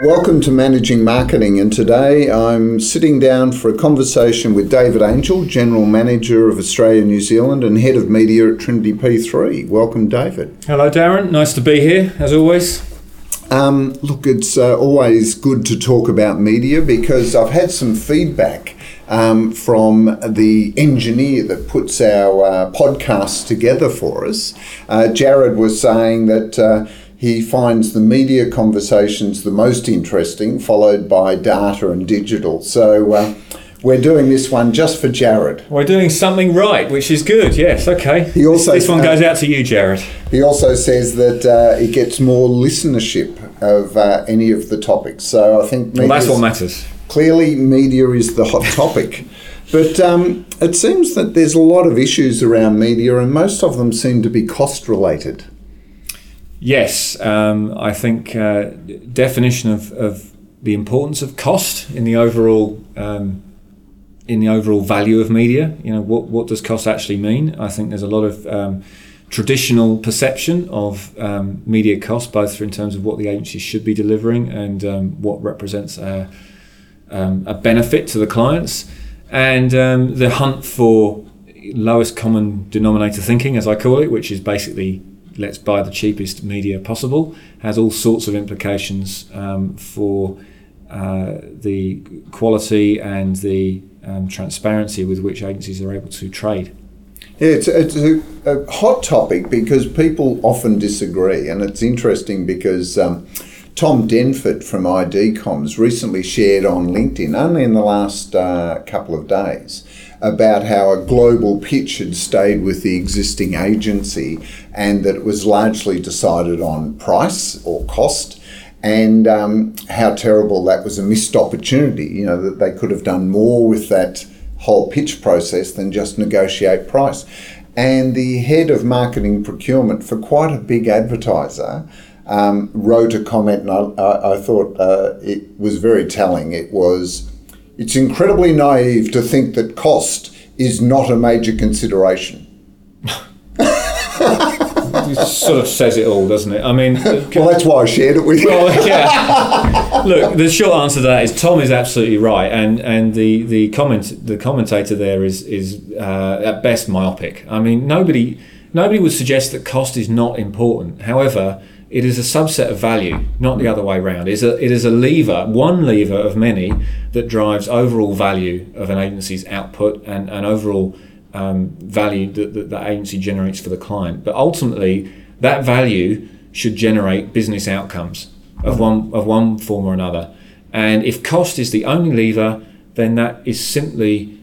Welcome to Managing Marketing, and today I'm sitting down for a conversation with David Angell, General Manager of Australia New Zealand and Head of Media at Trinity P3. Welcome, David. Hello, Darren. Nice to be here, as always. Um, look, it's uh, always good to talk about media because I've had some feedback um, from the engineer that puts our uh, podcasts together for us. Uh, Jared was saying that uh, he finds the media conversations the most interesting, followed by data and digital. So uh, we're doing this one just for Jared. We're doing something right, which is good. Yes, okay. He also this, this one goes out to you, Jared. He also says that uh, it gets more listenership of uh, any of the topics. So I think well, that's what matters. Clearly, media is the hot topic. But um, it seems that there's a lot of issues around media, and most of them seem to be cost related. Yes, um, I think uh, definition of, of the importance of cost in the overall um, in the overall value of media. You know, what what does cost actually mean? I think there's a lot of um, traditional perception of um, media cost, both in terms of what the agency should be delivering and um, what represents a, um, a benefit to the clients, and the hunt for lowest common denominator thinking, as I call it, which is basically let's buy the cheapest media possible has all sorts of implications um, for uh, the quality and the um, transparency with which agencies are able to trade. Yeah, it's, it's a, a, hot topic because people often disagree, and it's interesting because um, Tom Denford from ID Comms recently shared on LinkedIn, only in the last uh, couple of days, about how a global pitch had stayed with the existing agency and that it was largely decided on price or cost and um, how terrible that was a missed opportunity. You know, that they could have done more with that whole pitch process than just negotiate price. And the head of marketing procurement for quite a big advertiser um, wrote a comment, and I, I, thought uh, it was very telling. It was, it's incredibly naive to think that cost is not a major consideration. Sort of says it all, doesn't it? I mean, well, that's why I shared it with you. Well, yeah. Look, the short answer to that is Tom is absolutely right, and and the the comment the commentator there is is uh, at best myopic. I mean, nobody nobody would suggest that cost is not important. However it is a subset of value, not the other way around. It is a, it is a lever, one lever of many, that drives overall value of an agency's output and, and overall um, value that, that the agency generates for the client. But ultimately, that value should generate business outcomes of one, of one form or another. And if cost is the only lever, then that is simply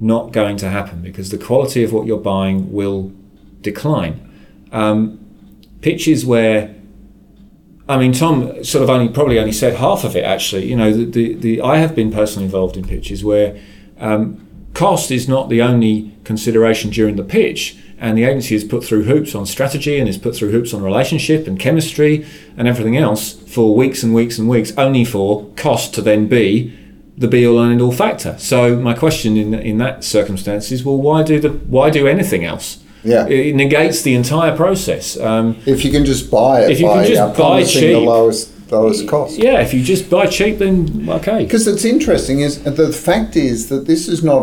not going to happen because the quality of what you're buying will decline. Um, pitches where I mean, Tom sort of only probably only said half of it. Actually, you know, the the, the I have been personally involved in pitches where um, cost is not the only consideration during the pitch, and the agency is put through hoops on strategy and is put through hoops on relationship and chemistry and everything else for weeks and weeks and weeks, only for cost to then be the be all and end all factor. So my question in in that circumstance is, well, why do the why do anything else? Yeah, it negates the entire process. Um, if you can just buy it, if you can just buy cheap, the lowest lowest cost. Yeah, if you just buy cheap, then okay. Because it's interesting is the fact is that this is not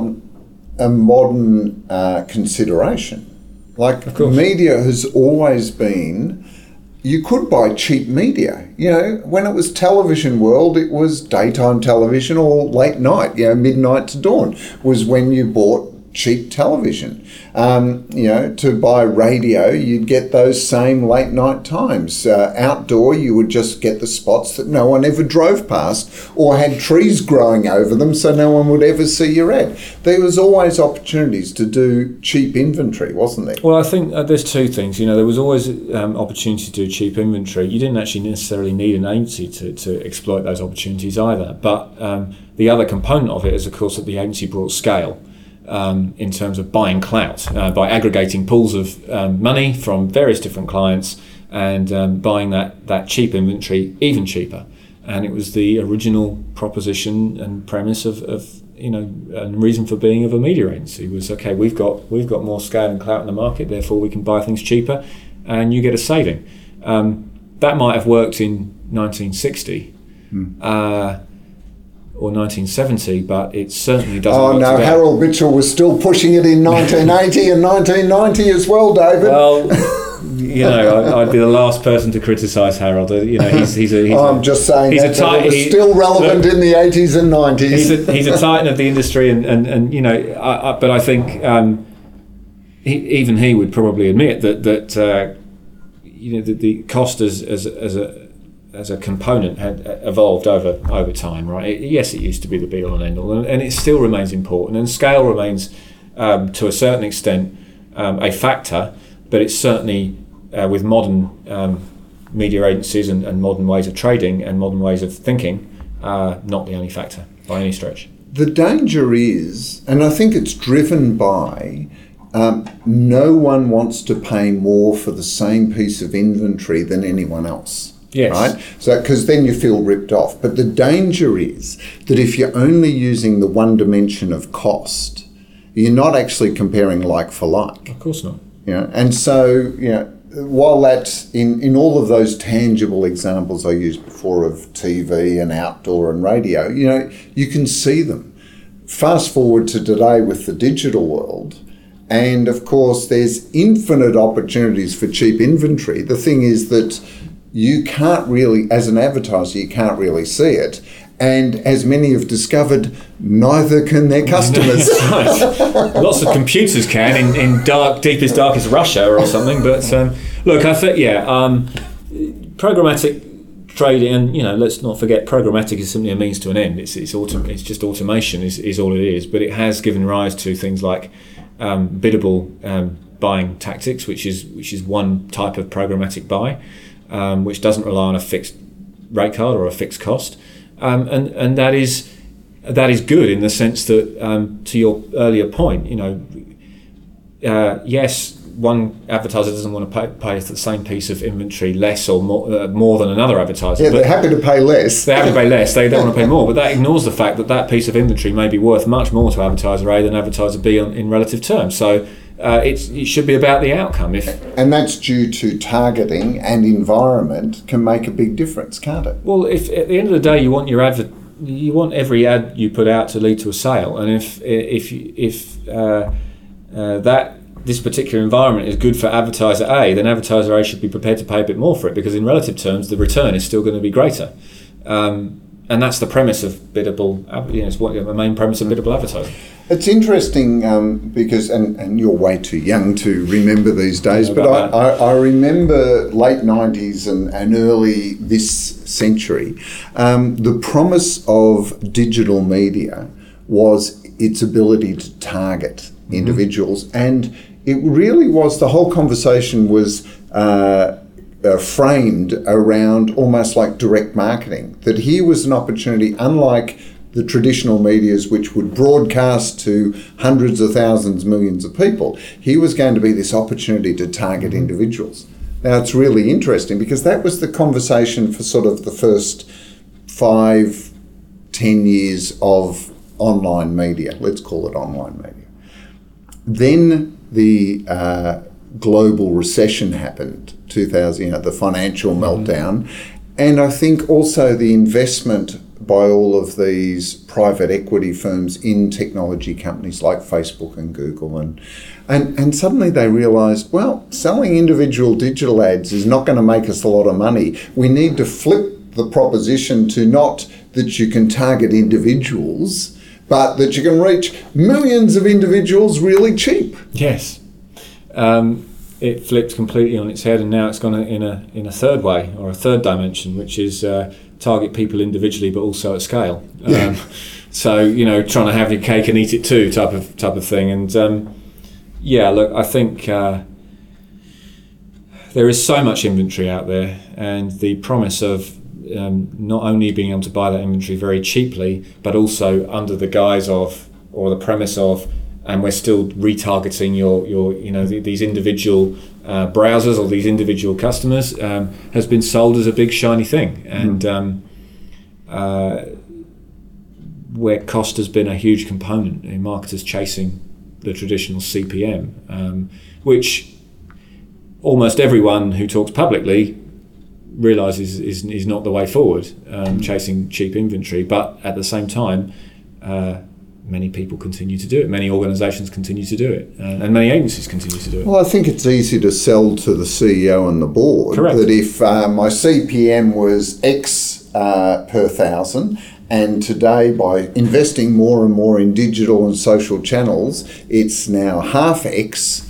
a modern uh, consideration. Like media has always been. You could buy cheap media. You know, when it was television world, it was daytime television or late night. You know, midnight to dawn was when you bought cheap television. Um, you know, to buy radio, you'd get those same late night times. Uh, outdoor, you would just get the spots that no one ever drove past or had trees growing over them so no one would ever see your ad. There was always opportunities to do cheap inventory, wasn't there? Well, I think uh, there's two things. You know, there was always um, opportunity to do cheap inventory. You didn't actually necessarily need an agency to, to exploit those opportunities either. But um, the other component of it is, of course, that the agency brought scale um, in terms of buying clout uh, by aggregating pools of um, money from various different clients and um, buying that, that cheap inventory even cheaper. And it was the original proposition and premise of, of you know, and reason for being of a media agency was okay. We've got we've got more scale and clout in the market, therefore we can buy things cheaper, and you get a saving. Um, that might have worked in 1960. Hmm. Uh, or 1970, but it certainly doesn't. Oh no, today. Harold Mitchell was still pushing it in 1980 and 1990 as well, David. Well, you know, I'd, be the last person to criticise Harold. Uh, you know, he's he's a. He's I'm just saying he's that, a tit- it was he, still relevant look, in the 80s and 90s. He's a, he's a titan of the industry, and and, and you know, I, I, but I think um, he, even he would probably admit that that uh, you know the, the cost as as as a as a component had evolved over over time, right? It, yes, it used to be the be all and end all, and, and, it still remains important, and scale remains um, to a certain extent um, a factor, but it's certainly uh, with modern um, media agencies and, and, modern ways of trading and modern ways of thinking, uh, not the only factor by any stretch. The danger is, and I think it's driven by, um, no one wants to pay more for the same piece of inventory than anyone else. Yes. Right? So, because then you feel ripped off. But the danger is that if you're only using the one dimension of cost, you're not actually comparing like for like. Of course not. You know? And so, you know, while that's in, in all of those tangible examples I used before of TV and outdoor and radio, you know, you can see them. Fast forward to today with the digital world, and of course, there's infinite opportunities for cheap inventory. The thing is that you can't really, as an advertiser, you can't really see it. And as many have discovered, neither can their customers. Lots of computers can in, in dark, deepest, darkest Russia or something. But um, look, I think, yeah, um, programmatic trading, and you know, let's not forget, programmatic is simply a means to an end. It's it's, autom- it's just automation is, is all it is. But it has given rise to things like um, biddable um, buying tactics, which is which is one type of programmatic buy, um, which doesn't rely on a fixed rate card or a fixed cost um, and and that is that is good in the sense that um, to your earlier point, you know, uh, yes, one advertiser doesn't want to pay, pay the same piece of inventory less or more, uh, more than another advertiser. Yeah, they're happy to pay less. They're happy to pay less. They don't want to pay more, but that ignores the fact that that piece of inventory may be worth much more to advertiser A than advertiser B on, in relative terms. So uh, it should be about the outcome. If and that's due to targeting and environment can make a big difference, can't it? Well, if at the end of the day you want your advert, you want every ad you put out to lead to a sale, and if if if uh, uh, that this particular environment is good for advertiser A, then advertiser A should be prepared to pay a bit more for it because in relative terms the return is still going to be greater. Um, and that's the premise of biddable. You know, it's what the main premise of biddable advertising. It's interesting um, because, and, and you're way too young to remember these days, but I, I, I, remember late 90s and, and early this century. Um, the promise of digital media was its ability to target mm-hmm. individuals, and it really was the whole conversation was. Uh, uh, framed around almost like direct marketing. That here was an opportunity, unlike the traditional medias which would broadcast to hundreds of thousands, millions of people. He was going to be this opportunity to target mm-hmm. individuals. Now it's really interesting because that was the conversation for sort of the first five, ten years of online media. Let's call it online media. Then the uh, global recession happened, 2000, you know, the financial mm-hmm. meltdown, and I think also the investment by all of these private equity firms in technology companies like Facebook and Google and and, and suddenly they realized, well, selling individual digital ads is not going to make us a lot of money. We need to flip the proposition to not that you can target individuals, but that you can reach millions of individuals really cheap. Yes. Um, it flipped completely on its head, and now it's gone in a in a third way or a third dimension, which is uh, target people individually, but also at scale. Yeah. Um, so you know, trying to have your cake and eat it too, type of type of thing. And um, yeah, look, I think uh, there is so much inventory out there, and the promise of um, not only being able to buy that inventory very cheaply, but also under the guise of or the premise of and we're still retargeting your your you know the, these individual uh, browsers or these individual customers um, has been sold as a big shiny thing, and um, uh, where cost has been a huge component. In marketers chasing the traditional CPM, um, which almost everyone who talks publicly realizes is, is not the way forward, um, chasing cheap inventory. But at the same time, uh, many people continue to do it. Many organisations continue to do it, uh, and many agencies continue to do it. Well, I think it's easy to sell to the CEO and the board Correct. that if uh, my CPM was X uh, per thousand, and today by investing more and more in digital and social channels, it's now half X.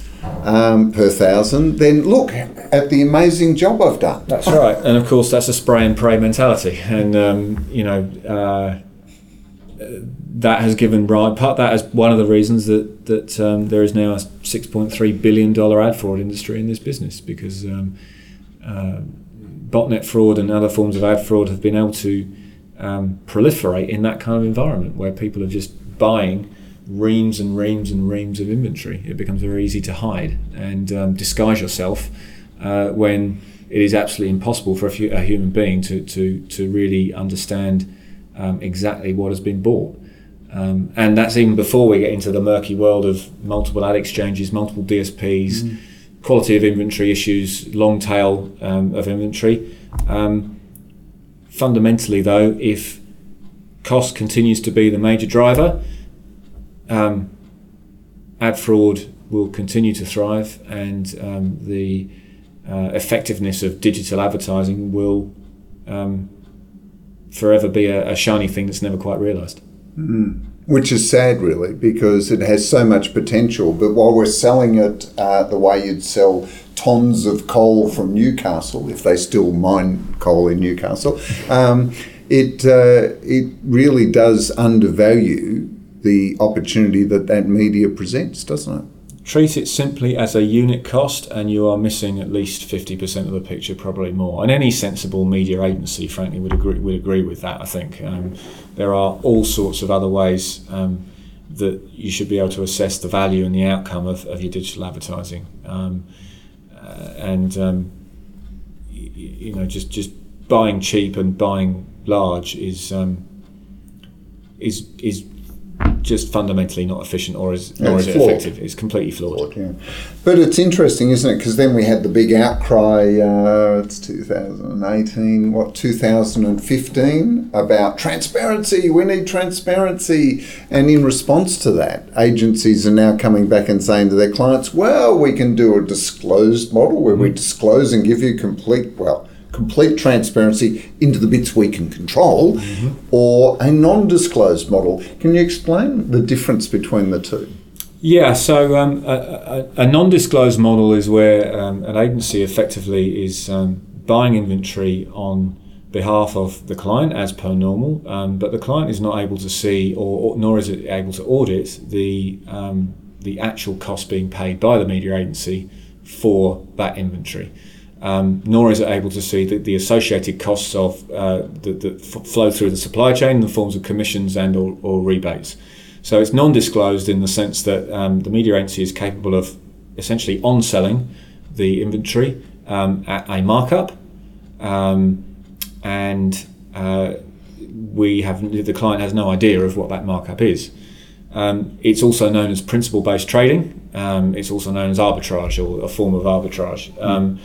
Um, per thousand, then look at the amazing job I've done. That's right, and of course that's a spray and pray mentality, and um, you know uh, that has given rise. Part of that is one of the reasons that that um, there is now a six point three billion dollar ad fraud industry in this business because um, uh, botnet fraud and other forms of ad fraud have been able to um, proliferate in that kind of environment where people are just buying reams and reams and reams of inventory. It becomes very easy to hide and um, disguise yourself uh, when it is absolutely impossible for a, few, a, human being to, to, to really understand um, exactly what has been bought. Um, and that's even before we get into the murky world of multiple ad exchanges, multiple DSPs, mm. quality of inventory issues, long tail um, of inventory. Um, fundamentally, though, if cost continues to be the major driver, um, ad fraud will continue to thrive, and um, the uh, effectiveness of digital advertising will um, forever be a, a, shiny thing that's never quite realised. Mm. Which is sad, really, because it has so much potential. But while we're selling it uh, the way you'd sell tons of coal from Newcastle, if they still mine coal in Newcastle, um, it uh, it really does undervalue the opportunity that that media presents, doesn't it? Treat it simply as a unit cost and you are missing at least 50% of the picture probably more. And any sensible media agency frankly would agree would agree with that I think. Um, there are all sorts of other ways um, that you should be able to assess the value and the outcome of, of your digital advertising. Um, uh, and um, you, you know just just buying cheap and buying large is um, is is just fundamentally not efficient or is, yeah, is it effective. It's completely flawed. flawed yeah. But it's interesting, isn't it? Because then we had the big outcry, uh, it's 2018, what, 2015, about transparency. We need transparency. And in response to that, agencies are now coming back and saying to their clients, well, we can do a disclosed model where we mm. disclose and give you complete, well, complete transparency into the bits we can control, mm-hmm. or a non disclosed model. Can you explain the difference between the two? Yeah, so um, a, a, a non disclosed model is where um, an agency effectively is um, buying inventory on behalf of the client as per normal, um, but the client is not able to see or, or nor is it able to audit the, um, the actual cost being paid by the media agency for that inventory um, nor is it able to see the, the associated costs of uh, that, flow through the supply chain in the forms of commissions and or, or rebates. So it's non-disclosed in the sense that um, the media agency is capable of essentially on-selling the inventory um, at a markup, um, and uh, we have the client has no idea of what that markup is. Um, it's also known as principal-based trading. Um, it's also known as arbitrage or a form of arbitrage. Mm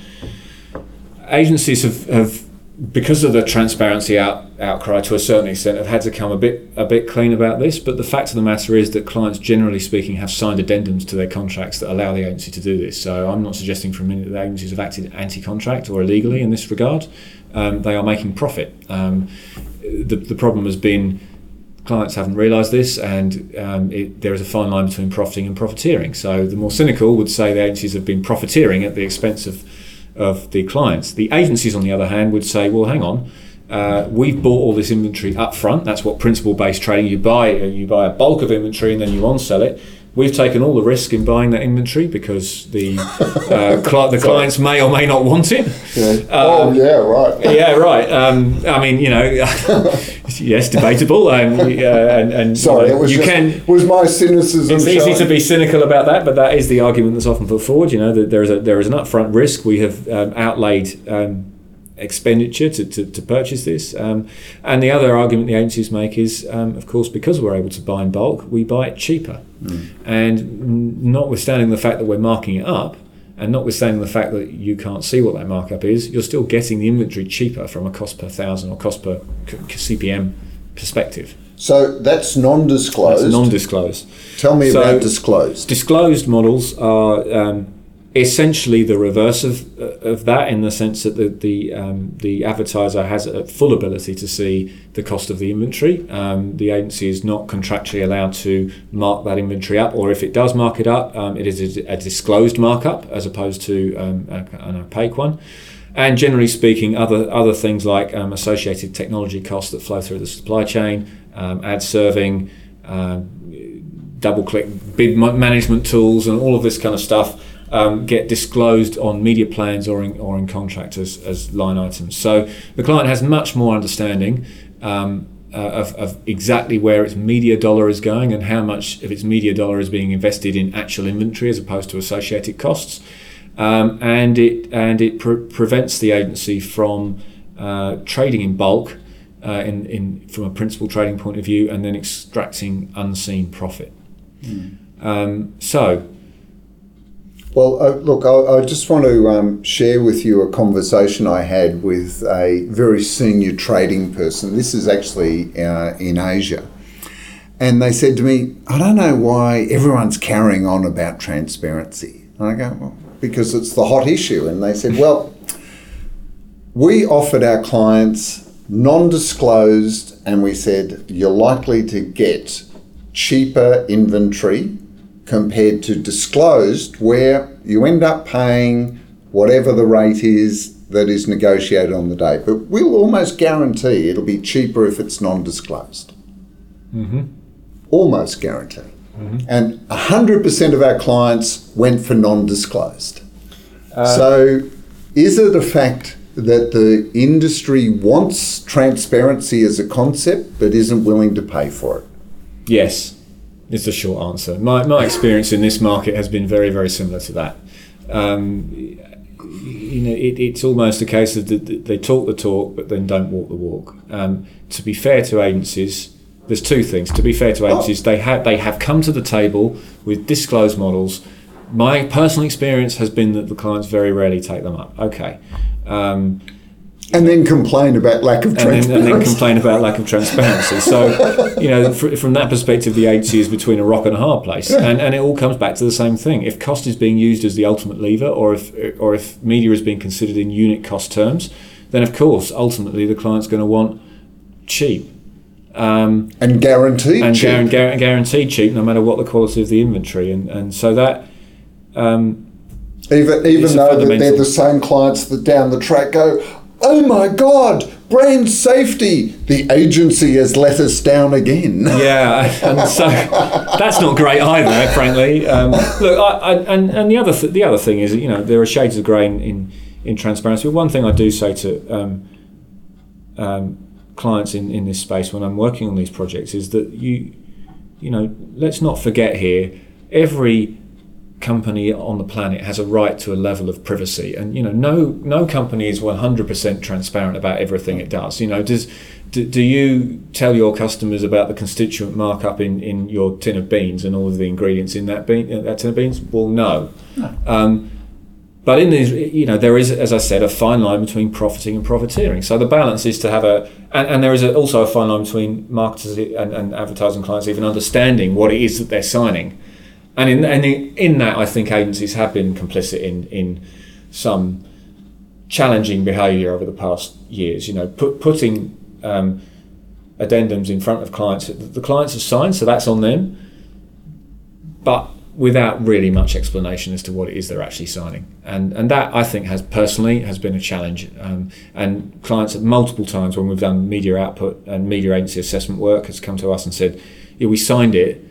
agencies have, have because of the transparency out, outcry to a certain extent have had to come a bit a bit clean about this but the fact of the matter is that clients generally speaking have signed addendums to their contracts that allow the agency to do this. So I'm not suggesting for a minute that the agencies have acted anti-contract or illegally in this regard. Um, they are making profit. Um, the, the problem has been clients haven't realised this and um, it, there is a fine line between profiting and profiteering. So the more cynical would say the agencies have been profiteering at the expense of of the clients. The agencies, on the other hand, would say, well, hang on. Uh, we've bought all this inventory up front. That's what principal-based trading. You buy uh, you buy a bulk of inventory and then you on-sell it. We've taken all the risk in buying that inventory because the uh, cli- the clients may or may not want it. Yeah. oh Um, yeah, right. yeah, right. Um, I mean, you know, yes, debatable, and uh, and, and Sorry, you, know, it was you just, can. was my cynicism. It's easy to be cynical about that, but that is the argument that's often put forward. You know that there is a there is an upfront risk. We have um, outlaid um, expenditure to, to, to purchase this, um, and the other argument the agencies make is, um, of course, because we're able to buy in bulk, we buy it cheaper, and notwithstanding the fact that we're marking it up. And notwithstanding the fact that you can't see what that markup is, you're still getting the inventory cheaper from a cost per thousand or cost per c- CPM perspective. So that's That's non-disclosed. non-disclosed. Tell me So- about disclosed. Disclosed models are um, essentially the reverse of, of that in the sense that the the, um, the advertiser has a full ability to see the cost of the inventory. Um, the agency is not contractually allowed to mark that inventory up, or if it does mark it up, um, it is a, disclosed markup as opposed to um, a, an opaque one. And generally speaking, other other things like um, associated technology costs that flow through the supply chain, um, ad serving, DoubleClick bid management tools, and all of this kind of stuff um, get disclosed on media plans or in, or in contract as, as line items. So the client has much more understanding. Um, uh, of, of exactly where its media dollar is going and how much of its media dollar is being invested in actual inventory as opposed to associated costs um, and it and it pre- prevents the agency from uh, trading in bulk uh, in, in from a principal trading point of view and then extracting unseen profit. Um, so Well, uh, look, I, I just want to um, share with you a conversation I had with a very senior trading person. This is actually uh, in Asia. And they said to me, I don't know why everyone's carrying on about transparency. And I go, well, because it's the hot issue. And they said, well, we offered our clients non disclosed, and we said, you're likely to get cheaper inventory compared to disclosed, where you end up paying whatever the rate is that is negotiated on the day. But we'll almost guarantee it'll be cheaper if it's non disclosed. Mm-hmm. Almost guarantee. Mm-hmm. And 100% of our clients went for non disclosed. Uh, so, is it a fact that the industry wants transparency as a concept but isn't willing to pay for it? Yes, is the short answer. My, my experience in this market has been very, very similar to that. Um, you know, it, it's almost a case of the, they talk the talk but then don't walk the walk. Um, to be fair to agencies, there's two things. To be fair to agencies, they have they have come to the table with disclosed models. My personal experience has been that the clients very rarely take them up. Okay. Um, And then complain about lack of and then, and then complain about lack of transparency. So, you know, fr- from that perspective, the agency is between a rock and a hard place, and, and it all comes back to the same thing. If cost is being used as the ultimate lever, or if or if media is being considered in unit cost terms, then of course, ultimately, the client's going to want cheap um, and guaranteed and cheap. guaran- guaranteed cheap, no matter what the quality of the inventory, and and so that. Um, Even even though they're the same clients that down the track go, oh my God, brand safety. The agency has let us down again. Yeah, and so that's not great either, frankly. Um, look, I, I, and and the other th- the other thing is, you know, there are shades of grey in, in, in transparency. But one thing I do say to um, um, clients in, in this space when I'm working on these projects is that you, you know, let's not forget here, every company on the planet has a right to a level of privacy. And you know no no company is 100% transparent about everything it does. You know does do, do you tell your customers about the constituent markup in, in your tin of beans and all of the ingredients in that bean that tin of beans? Well no, Um, but in these, you know, there is, as I said, a fine line between profiting and profiteering. So the balance is to have a, and, and there is a, also a fine line between marketers and, and advertising clients even understanding what it is that they're signing. And in, and in, in that, I think agencies have been complicit in, in some challenging behaviour over the past years. You know, put, putting um, addendums in front of clients that the clients have signed, so that's on them. But without really much explanation as to what it is they're actually signing. And and that I think has personally has been a challenge. Um, and clients at multiple times when we've done media output and media agency assessment work has come to us and said, yeah, we signed it,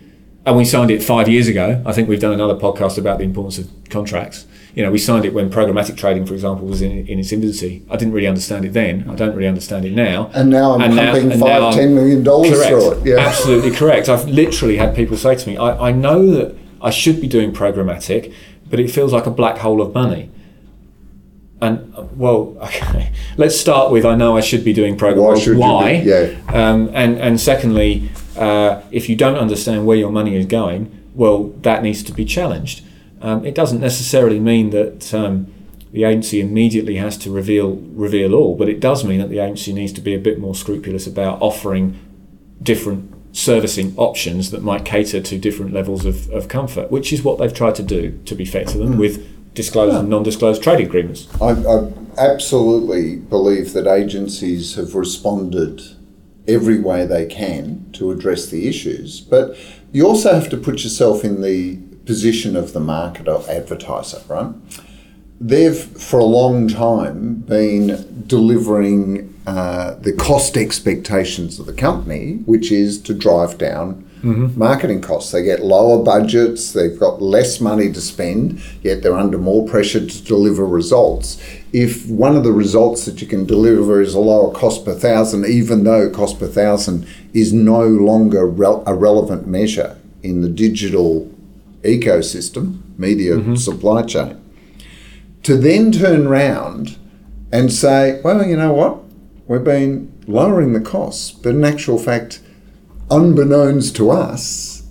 and we signed it five years ago. I think we've done another podcast about the importance of contracts. You know, we signed it when programmatic trading, for example, was in, in its infancy. I didn't really understand it then. I don't really understand it now. And now I'm And pumping five, now I'm- ten million dollars Correct. through it. Yeah. Absolutely correct. I've literally had people say to me, I, I know that I should be doing programmatic, but it feels like a black hole of money. And well, okay, let's start with I know I should be doing programmatic. Why should you be- Why? yeah. Um, and and secondly, uh, if you don't understand where your money is going, well, that needs to be challenged. Um, it doesn't necessarily mean that um, the agency immediately has to reveal reveal all, but it does mean that the agency needs to be a bit more scrupulous about offering different servicing options that might cater to different levels of, of comfort, which is what they've tried to do, to be fair to them, with disclosed and non-disclosed trading agreements. I, I absolutely believe that agencies have responded every way they can to address the issues, but you also have to put yourself in the position of the marketer advertiser, right? They've for a long time been delivering uh, the cost expectations of the company, which is to drive down Mm-hmm. marketing costs. They get lower budgets, they've got less money to spend, yet they're under more pressure to deliver results. If one of the results that you can deliver is a lower cost per thousand, even though cost per thousand is no longer a relevant measure in the digital ecosystem, media mm-hmm. supply chain, to then turn round and say, well, you know what? We've been lowering the costs, but in actual fact, unbeknownst to us,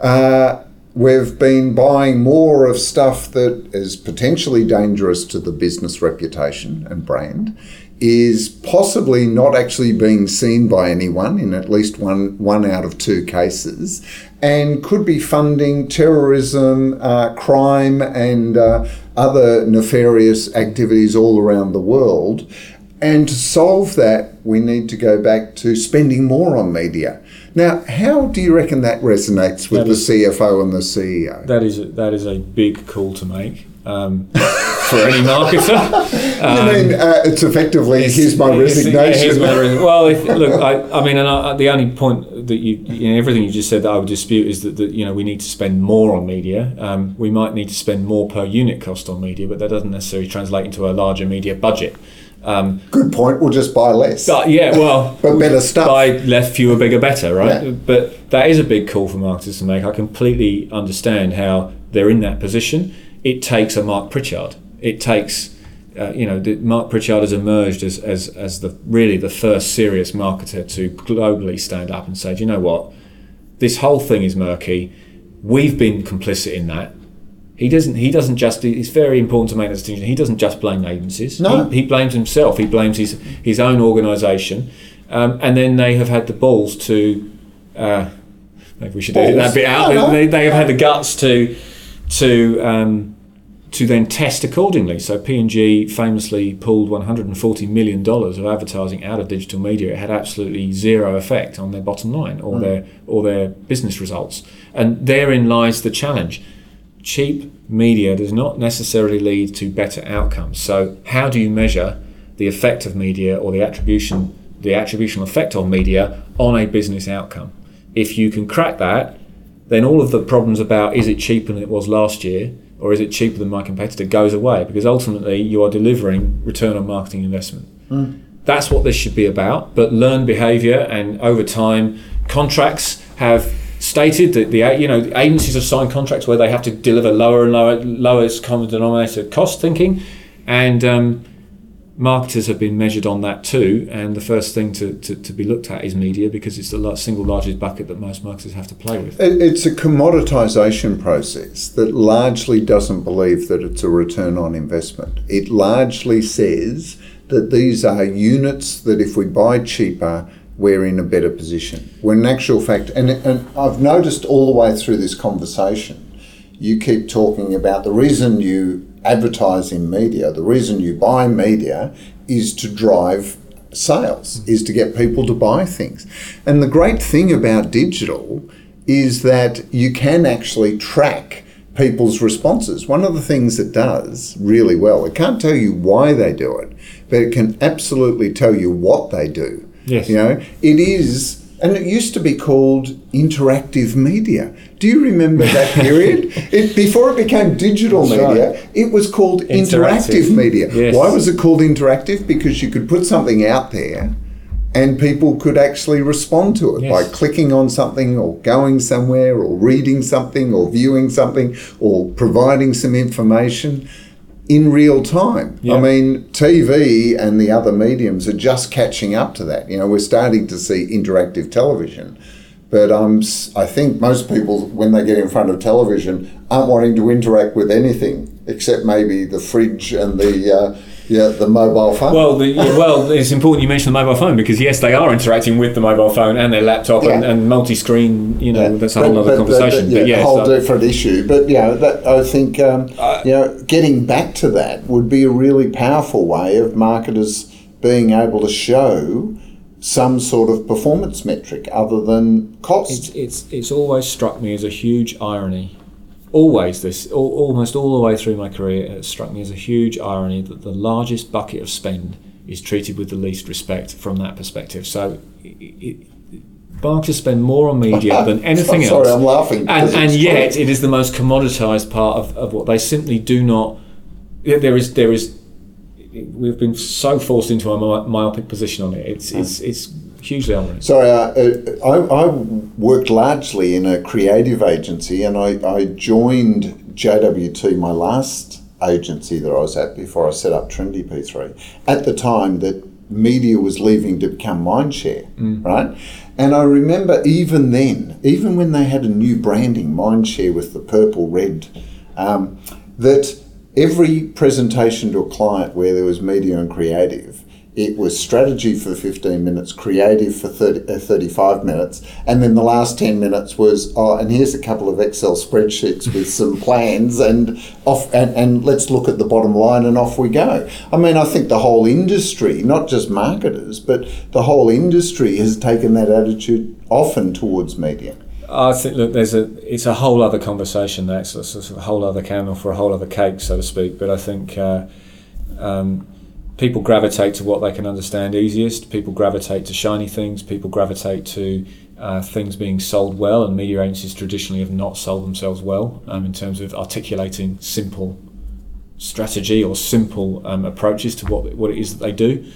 uh, we've been buying more of stuff that is potentially dangerous to the business reputation and brand, is possibly not actually being seen by anyone in at least one one out of two cases, and could be funding terrorism, uh, crime, and uh, other nefarious activities all around the world. And to solve that, we need to go back to spending more on media. Now, how do you reckon that resonates with That the CFO and the CEO? That is a, that is a big call to make um, for any marketer. I mean, uh, it's effectively here's my Um, resignation. here's my well, if, look, I, I mean, and I, the only point that you, you know, everything you just said that I would dispute is that, that you know we need to spend more on media. Um, we might need to spend more per unit cost on media, but that doesn't necessarily translate into a larger media budget. Um, Good point. We'll just buy less. but yeah, well, But better stuff. buy less, fewer, bigger, better, right? Yeah. But that is a big call for marketers to make. I completely understand how they're in that position. It takes a Marc Pritchard. It takes, uh, you know, the, Marc Pritchard has emerged as, as, as the really the first serious marketer to globally stand up and say, Do you know what, this whole thing is murky. We've been complicit in that. He doesn't. He doesn't just. It's very important to make that distinction. He doesn't just blame agencies. No. He, he blames himself. He blames his his own organisation, um, and then they have had the balls to. Uh, maybe we should edit that bit out. No, no. They, they have had the guts to to um, to then test accordingly. So P and G famously pulled 140 million dollars of advertising out of digital media. It had absolutely zero effect on their bottom line or their or their business results. And therein lies the challenge. Cheap media does not necessarily lead to better outcomes. So how do you measure the effect of media or the attribution the attributional effect of media on a business outcome? If you can crack that, then all of the problems about is it cheaper than it was last year or is it cheaper than my competitor goes away because ultimately you are delivering return on marketing investment. Hmm. That's what this should be about. But learned behaviour and over time, contracts have stated that the you know agencies have signed contracts where they have to deliver lower and lower lowest common denominator cost thinking, and um, marketers have been measured on that too. And the first thing to, to, to be looked at is media because it's the single largest bucket that most marketers have to play with. It's a commoditization process that largely doesn't believe that it's a return on investment. It largely says that these are units that if we buy cheaper, we're in a better position. When in actual fact, and, and I've noticed all the way through this conversation, you keep talking about the reason you advertise in media, the reason you buy media is to drive sales, is to get people to buy things. And the great thing about digital is that you can actually track people's responses. One of the things it does really well, it can't tell you why they do it, but it can absolutely tell you what they do. Yes. You know, it is And it used to be called interactive media. Do you remember that period? it, before it became digital That's media, right. it was called interactive, Interactive. media. Yes. Why was it called interactive? Because you could put something out there and people could actually respond to it Yes. by clicking on something or going somewhere or reading something or viewing something or providing some information in real time. I mean, TV and the other mediums are just catching up to that. You know, we're starting to see interactive television. But um, I think most people, when they get in front of television, aren't wanting to interact with anything except maybe the fridge and the uh, yeah the mobile phone. Well, the, well, it's important you mention the mobile phone because yes, they are interacting with the mobile phone and their laptop and, Yeah. and multi-screen. You know, Yeah. that's a whole other conversation. yeah, but yeah, a whole so- different issue. But you know, that I think um, you know, getting back to that would be a really powerful way of marketers being able to show some sort of performance metric other than cost. It's, it's it's always struck me as a huge irony. Always this, al- almost all the way through my career, it struck me as a huge irony that the largest bucket of spend is treated with the least respect from that perspective. So, it, it, spend more on media than anything I'm else. sorry, I'm laughing and and yet it is the most commoditized part of, of what they simply do not. There is there is. We've been so forced into a myopic position on it. It's it's it's hugely. Sorry, uh, uh, I, I worked largely in a creative agency and I, I joined JWT, my last agency that I was at before I set up Trinity P3, at the time that media was leaving to become Mindshare, right? And I remember even then, even when they had a new branding, Mindshare with the purple red, um, that every presentation to a client where there was media and creative, it was strategy for 15 minutes, creative for 30, uh, 35 minutes, and then the last 10 minutes was, oh, and here's a couple of Excel spreadsheets with some plans, and off, and, and let's look at the bottom line, and off we go. I mean, I think the whole industry, not just marketers, but the whole industry has taken that attitude often towards media. I think look, there's a it's a whole other conversation. That's a, a whole other candle for a whole other cake, so to speak. But I think uh, um, people gravitate to what they can understand easiest. People gravitate to shiny things. People gravitate to uh, things being sold well, and media agencies traditionally have not sold themselves well um, in terms of articulating simple strategy or simple um, approaches to what what it is that they do.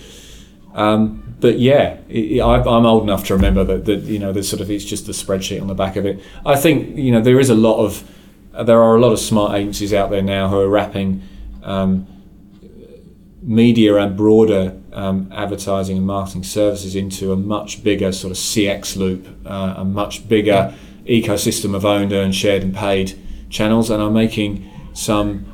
Um, but yeah, it, I, I'm old enough to remember that, that you know there's sort of it's just the spreadsheet on the back of it. I think you know there is a lot of there are a lot of smart agencies out there now who are wrapping um, media and broader um, advertising and marketing services into a much bigger sort of CX loop, uh, a much bigger ecosystem of owned, earned, shared, and paid channels, and are making some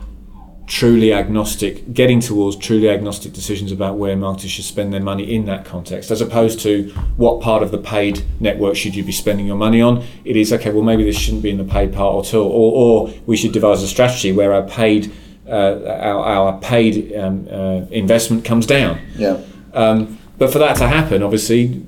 truly agnostic, getting towards truly agnostic decisions about where marketers should spend their money in that context, as opposed to what part of the paid network should you be spending your money on. It is okay. Well, maybe this shouldn't be in the paid part at all, or, or we should devise a strategy where our paid our, our paid um, uh, investment comes down. Yeah. Um, but for that to happen, obviously,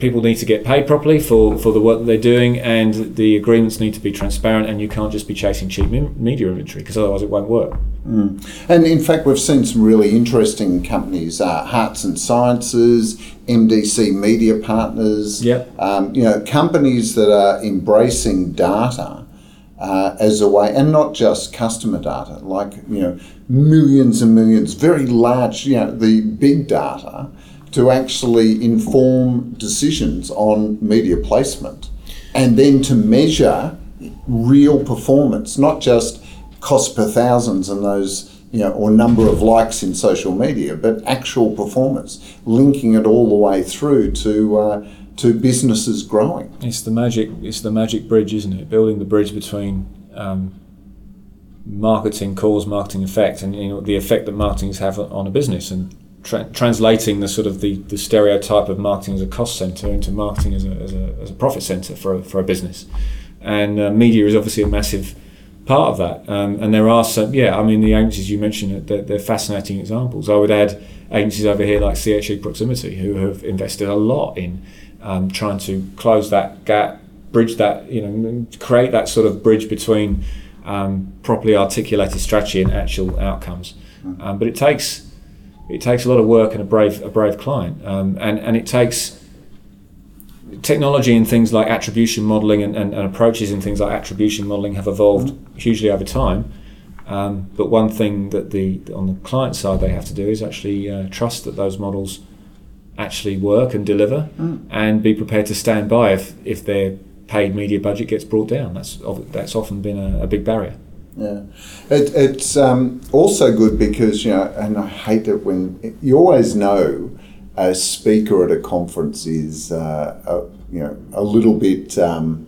people need to get paid properly for, for the work that they're doing, and the agreements need to be transparent, and you can't just be chasing cheap me- media inventory because otherwise it won't work. And in fact, we've seen some really interesting companies, uh, Hearts and Sciences, MDC Media Partners. Yep. Um, you know, companies that are embracing data uh, as a way, and not just customer data, like you know, millions and millions, very large, you know, the big data to actually inform decisions on media placement, and then to measure real performance, not just cost per thousands and those you know or number of likes in social media, but actual performance, linking it all the way through to uh, to businesses growing. It's the magic. It's the magic bridge, isn't it? Building the bridge between um, marketing cause, marketing effect, and you know the effect that marketing have on a business, and tra- translating the sort of the, the stereotype of marketing as a cost center into marketing as a, as a, as a profit center for a, for a business. And uh, media is obviously a massive part of that. Um, and there are some, yeah, I mean the agencies you mentioned, they're, they're fascinating examples. I would add agencies over here like CHE Proximity who have invested a lot in um, trying to close that gap, bridge that, you know, create that sort of bridge between um, properly articulated strategy and actual outcomes. Um, but it takes it takes a lot of work and a brave a brave client, um, and and it takes technology and things like attribution modeling and, and, and, approaches and things like attribution modeling have evolved mm-hmm. hugely over time. Um, but one thing that the on the client side they have to do is actually uh, trust that those models actually work and deliver, mm. and be prepared to stand by if if their paid media budget gets brought down. That's that's often been a, a big barrier. Yeah, it, it's um, also good because you know, and I hate it when you always know a speaker at a conference is uh, a, you know a little bit. Um,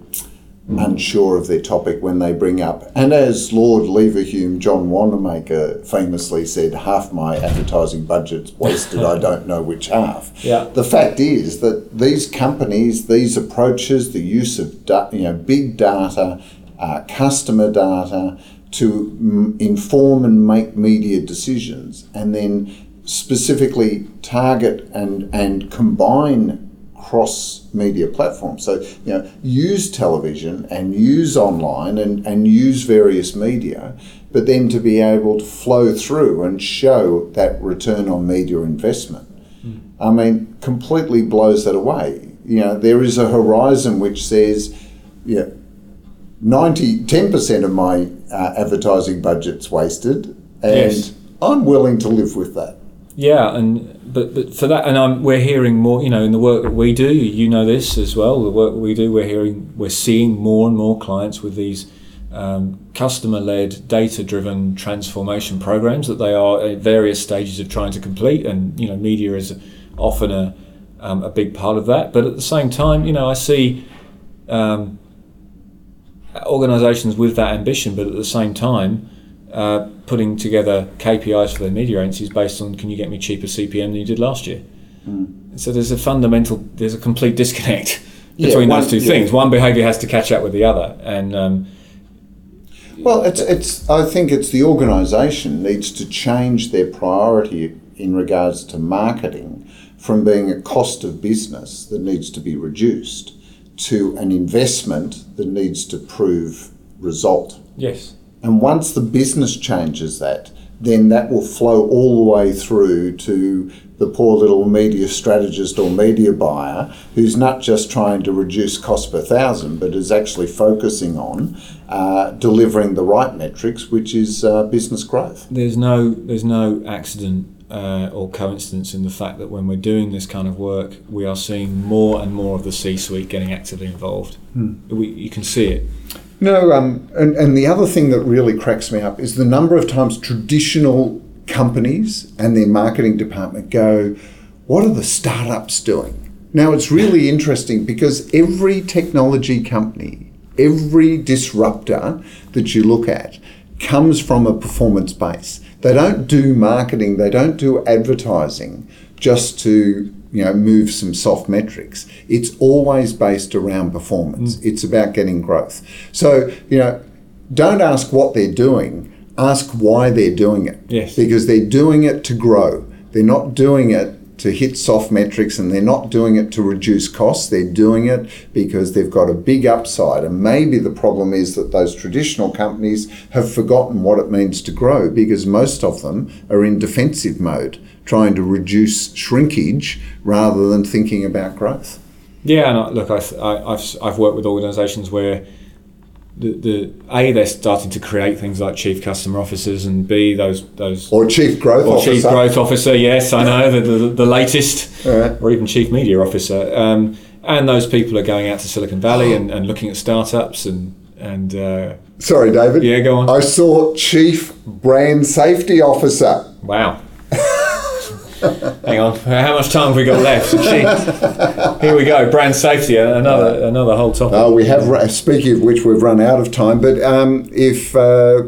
unsure of their topic when they bring up. And as Lord Leverhulme, John Wanamaker famously said, half my advertising budget's wasted, I don't know which half. Yeah. The fact is that these companies, these approaches, the use of da- you know, big data, uh, customer data, to m- inform and make media decisions, and then specifically target and, and combine cross media platforms. So, you know, use television and use online and, and use various media, but then to be able to flow through and show that return on media investment. Mm. I mean, completely blows that away. You know, there is a horizon which says, yeah, 90, 10% of my uh, advertising budget's wasted, and yes. I'm willing to live with that. Yeah, and but but for that, and I'm, we're hearing more. You know, in the work that we do, you know this as well. The work we do, we're hearing, we're seeing more and more clients with these um, customer-led, data-driven transformation programs that they are at various stages of trying to complete, and you know, media is often a um, a big part of that. But at the same time, you know, I see. Um, organizations with that ambition, but at the same time, uh, putting together KPIs for their media agencies based on can you get me cheaper CPM than you did last year. Mm. So there's a fundamental, there's a complete disconnect between yeah, one, those two yeah. things. One behaviour has to catch up with the other, and um, well, it's it's. I think it's the organisation needs to change their priority in regards to marketing from being a cost of business that needs to be reduced to an investment that needs to prove result. Yes. And once the business changes that, then that will flow all the way through to the poor little media strategist or media buyer who's not just trying to reduce cost per thousand, but is actually focusing on uh, delivering the right metrics, which is uh, business growth. There's no, there's no accident uh, or coincidence in the fact that when we're doing this kind of work, we are seeing more and more of the C-suite getting actively involved. Hmm. We, you can see it. No, um, and, and the other thing that really cracks me up is the number of times traditional companies and their marketing department go, What are the startups doing? Now, it's really interesting because every technology company, every disruptor that you look at comes from a performance base. They don't do marketing, they don't do advertising just to you know move some soft metrics. It's always based around performance. Mm. It's about getting growth. So you know, don't ask what they're doing. Ask why they're doing it. Yes. Because they're doing it to grow. They're not doing it to hit soft metrics and they're not doing it to reduce costs. They're doing it because they've got a big upside. And maybe the problem is that those traditional companies have forgotten what it means to grow because most of them are in defensive mode trying to reduce shrinkage rather than thinking about growth. Yeah, and look, I've, I've, I've worked with organisations where the, the a they're starting to create things like chief customer officers and b those those or chief growth or officer. chief growth officer yes I know the, the, the latest right. or even chief media officer. Um, and those people are going out to Silicon Valley and, and looking at startups and and uh, sorry David. Yeah go on. I saw chief brand safety officer. Wow Hang on, how much time have we got left? Here we go, brand safety, another another whole topic. Uh, we have, speaking of which, we've run out of time. But um, if uh,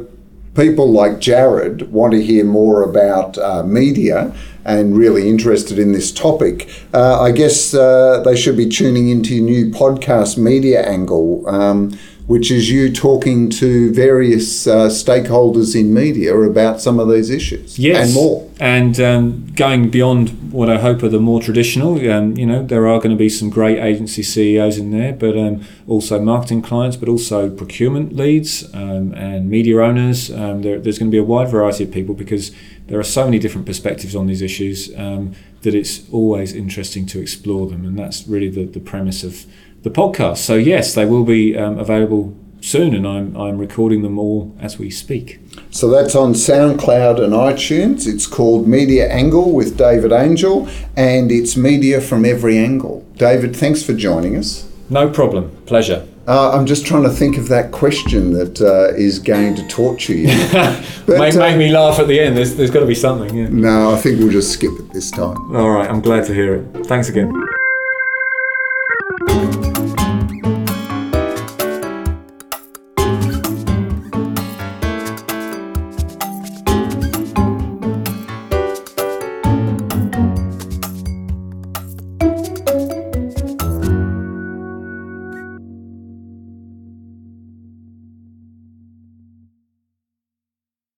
people like Jared want to hear more about uh, media and really interested in this topic, uh, I guess uh, they should be tuning into your new podcast, Media Angle. Um, which is you talking to various uh, stakeholders in media about some of these issues yes. and more. And um, going beyond what I hope are the more traditional, um, you know, there are going to be some great agency CEOs in there, but um, also marketing clients, but also procurement leads um, and media owners. Um, there, there's going to be a wide variety of people because there are so many different perspectives on these issues um, that it's always interesting to explore them, and that's really the, the premise of the podcast. So yes, they will be um, available soon, and I'm I'm recording them all as we speak. So that's on SoundCloud and iTunes. It's called Media Angle with David Angell, and it's media from every angle. David, thanks for joining us. No problem. Pleasure. Uh, I'm just trying to think of that question that uh, is going to torture you. But, make, uh, make me laugh at the end. There's, there's got to be something. Yeah. No, I think we'll just skip it this time. All right. I'm glad to hear it. Thanks again.